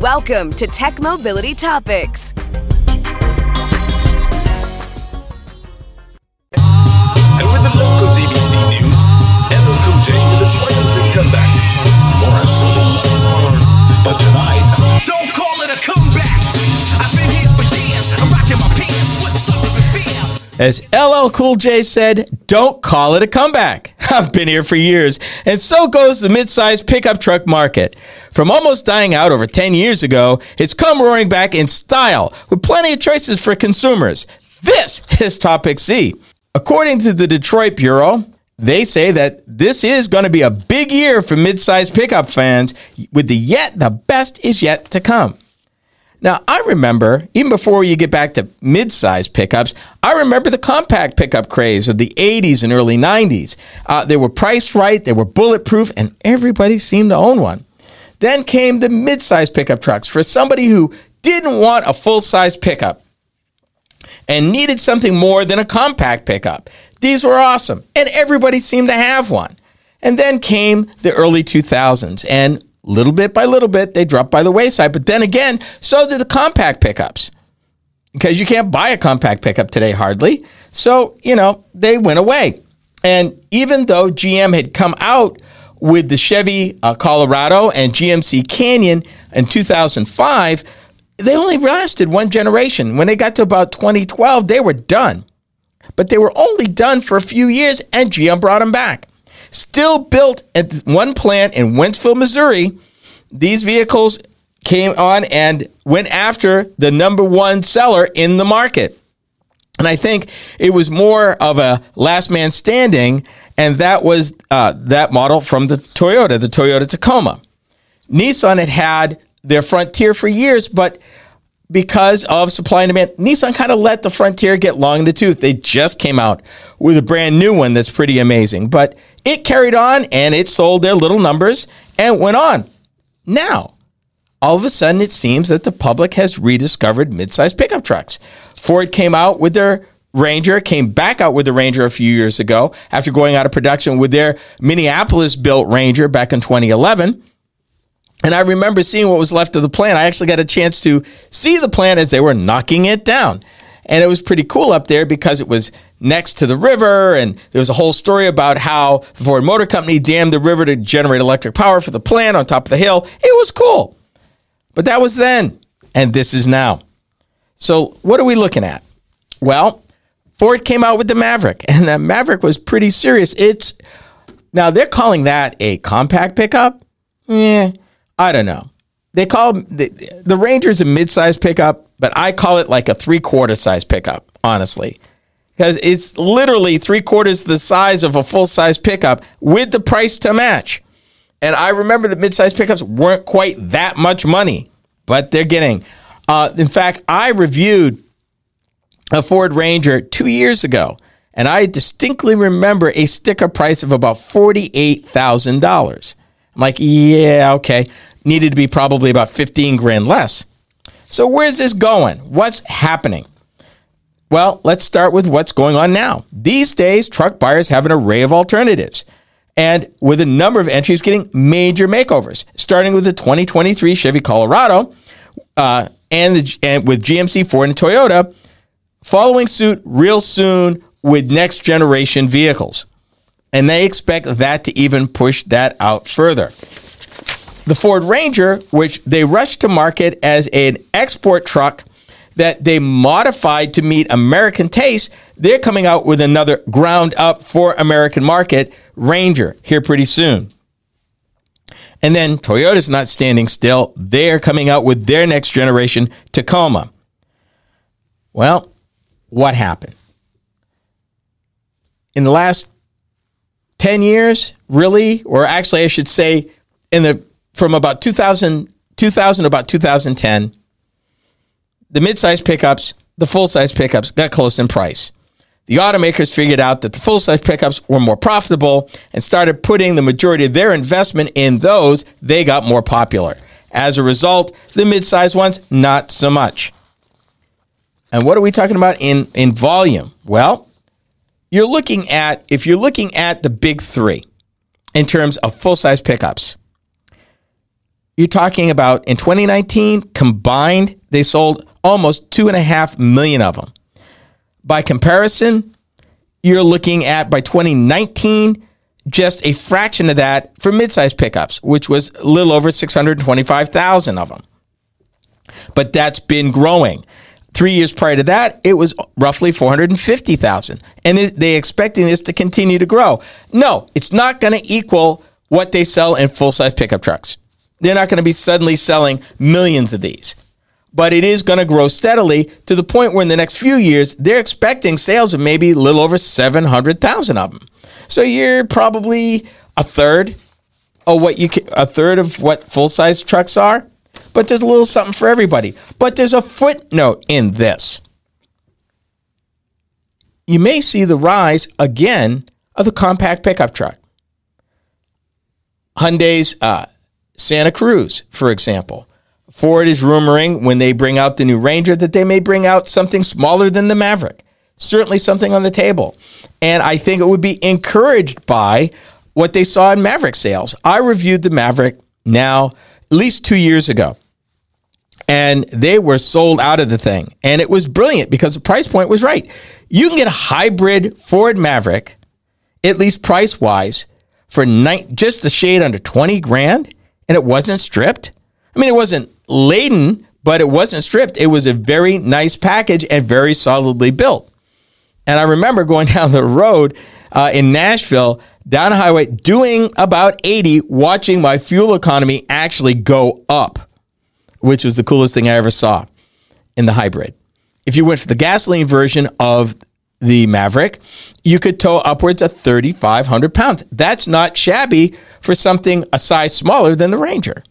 Welcome to Tech Mobility Topics. And with the local DBC news, Cool J with a triumphant comeback. More But tonight, As LL Cool J said, don't call it a comeback. I've been here for years, and so goes the midsize pickup truck market. From almost dying out over 10 years ago, it's come roaring back in style with plenty of choices for consumers. This is Topic C. According to the Detroit Bureau, they say that this is going to be a big year for midsize pickup fans, with the yet the best is yet to come. Now, I remember, even before you get back to mid-size pickups, I remember the compact pickup craze of the 80s and early 90s. Uh, they were priced right, they were bulletproof, and everybody seemed to own one. Then came the mid-size pickup trucks for somebody who didn't want a full-size pickup and needed something more than a compact pickup. These were awesome, and everybody seemed to have one. And then came the early 2000s, and little bit by little bit, they dropped by the wayside. But then again, so did the compact pickups because you can't buy a compact pickup today hardly. So, you know, they went away. And even though GM had come out with the Chevy uh, Colorado and GMC Canyon in 2005, they only lasted one generation. When they got to about 2012, they were done. But they were only done for a few years, and GM brought them back. Still built at one plant in Wentzville, Missouri, these vehicles came on and went after the number one seller in the market. And I think it was more of a last man standing, and that was uh, that model from the Toyota, the Toyota Tacoma. Nissan had had their Frontier for years, but because of supply and demand, Nissan kind of let the Frontier get long in the tooth. They just came out with a brand new one that's pretty amazing, but it carried on and it sold their little numbers and went on. Now, all of a sudden, it seems that the public has rediscovered midsize pickup trucks. Ford came out with their Ranger, came back out with the Ranger a few years ago after going out of production with their Minneapolis built Ranger back in 2011. And I remember seeing what was left of the plant. I actually got a chance to see the plant as they were knocking it down. And it was pretty cool up there because it was next to the river. And there was a whole story about how the Ford Motor Company dammed the river to generate electric power for the plant on top of the hill. It was cool. But that was then. And this is now. So what are we looking at? Well, Ford came out with the Maverick, and the Maverick was pretty serious. It's now they're calling that a compact pickup. Yeah, I don't know. They call the, the Ranger's a mid-size pickup, but I call it like a three-quarter size pickup, honestly, because it's literally three quarters the size of a full-size pickup with the price to match. And I remember that mid-size pickups weren't quite that much money, but they're getting. Uh, in fact, I reviewed a Ford Ranger two years ago, and I distinctly remember a sticker price of about $48,000. I'm like, yeah, okay. Needed to be probably about 15 grand less. So, where's this going? What's happening? Well, let's start with what's going on now. These days, truck buyers have an array of alternatives. And with a number of entries getting major makeovers, starting with the 2023 Chevy Colorado uh, and, the, and with GMC, Ford, and Toyota, following suit real soon with next generation vehicles. And they expect that to even push that out further. The Ford Ranger, which they rushed to market as an export truck that they modified to meet American tastes, they're coming out with another ground up for American market Ranger here pretty soon. And then Toyota's not standing still. They're coming out with their next generation Tacoma. Well, what happened? In the last 10 years, really, or actually, I should say, in the from about 2000, 2000 about 2010, the mid-size pickups, the full-size pickups got close in price. The automakers figured out that the full-size pickups were more profitable and started putting the majority of their investment in those. They got more popular. As a result, the mid-size ones not so much. And what are we talking about in in volume? Well, you're looking at if you're looking at the big 3 in terms of full-size pickups. you're talking about in 2019 combined, they sold almost two and a half million of them. By comparison, you're looking at by 2019 just a fraction of that for midsize pickups, which was a little over 625,000 of them. But that's been growing. Three years prior to that, it was roughly 450,000. And they expecting this to continue to grow. No, it's not going to equal what they sell in full size pickup trucks. They're not going to be suddenly selling millions of these. But it is going to grow steadily to the point where in the next few years, they're expecting sales of maybe a little over 700,000 of them. So you're probably a third of what you can, a third of what full size trucks are. But there's a little something for everybody. But there's a footnote in this. You may see the rise again of the compact pickup truck. Hyundai's uh, Santa Cruz, for example. Ford is rumoring when they bring out the new Ranger that they may bring out something smaller than the Maverick. Certainly something on the table. And I think it would be encouraged by what they saw in Maverick sales. I reviewed the Maverick now at least two years ago. And they were sold out of the thing. And it was brilliant because the price point was right. You can get a hybrid Ford Maverick, at least price wise, for ni- just a shade under 20 grand, and it wasn't stripped. I mean, it wasn't laden, but it wasn't stripped. It was a very nice package and very solidly built. And I remember going down the road uh, in Nashville, down a highway, doing about 80, watching my fuel economy actually go up, which was the coolest thing I ever saw in the hybrid. If you went for the gasoline version of the Maverick, you could tow upwards of 3,500 pounds. That's not shabby for something a size smaller than the Ranger.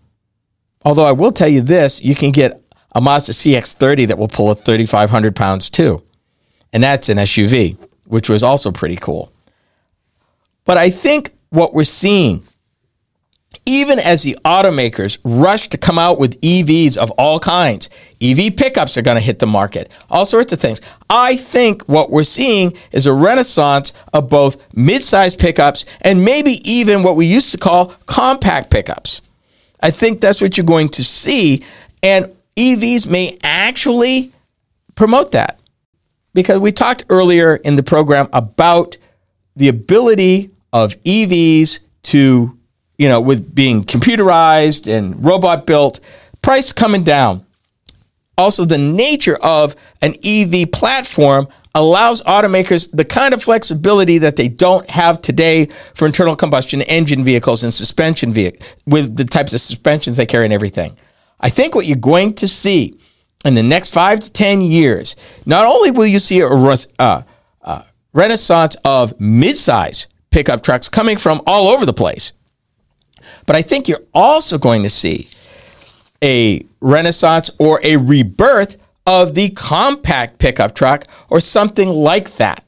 Although I will tell you this, you can get a Mazda CX-30 that will pull a 3,500 pounds too. And that's an SUV, which was also pretty cool. But I think what we're seeing, even as the automakers rush to come out with EVs of all kinds, EV pickups are going to hit the market, all sorts of things. I think what we're seeing is a renaissance of both mid-size pickups and maybe even what we used to call compact pickups. I think that's what you're going to see. And EVs may actually promote that because we talked earlier in the program about the ability of EVs to, you know, with being computerized and robot built, price coming down. Also, the nature of an EV platform allows automakers the kind of flexibility that they don't have today for internal combustion engine vehicles and suspension vehicles with the types of suspensions they carry and everything. I think what you're going to see in the next five to 10 years, not only will you see a uh, uh, renaissance of midsize pickup trucks coming from all over the place, but I think you're also going to see a renaissance or a rebirth of the compact pickup truck or something like that.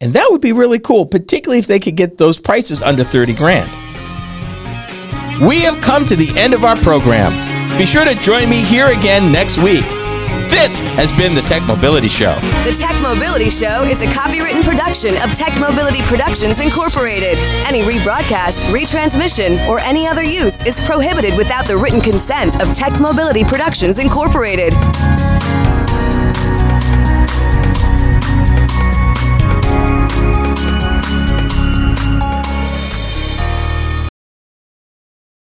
And that would be really cool, particularly if they could get those prices under 30 grand. We have come to the end of our program. Be sure to join me here again next week. This has been the Tech Mobility Show. The Tech Mobility Show is a copywritten production of Tech Mobility Productions Incorporated. Any rebroadcast, retransmission, or any other use is prohibited without the written consent of Tech Mobility Productions Incorporated.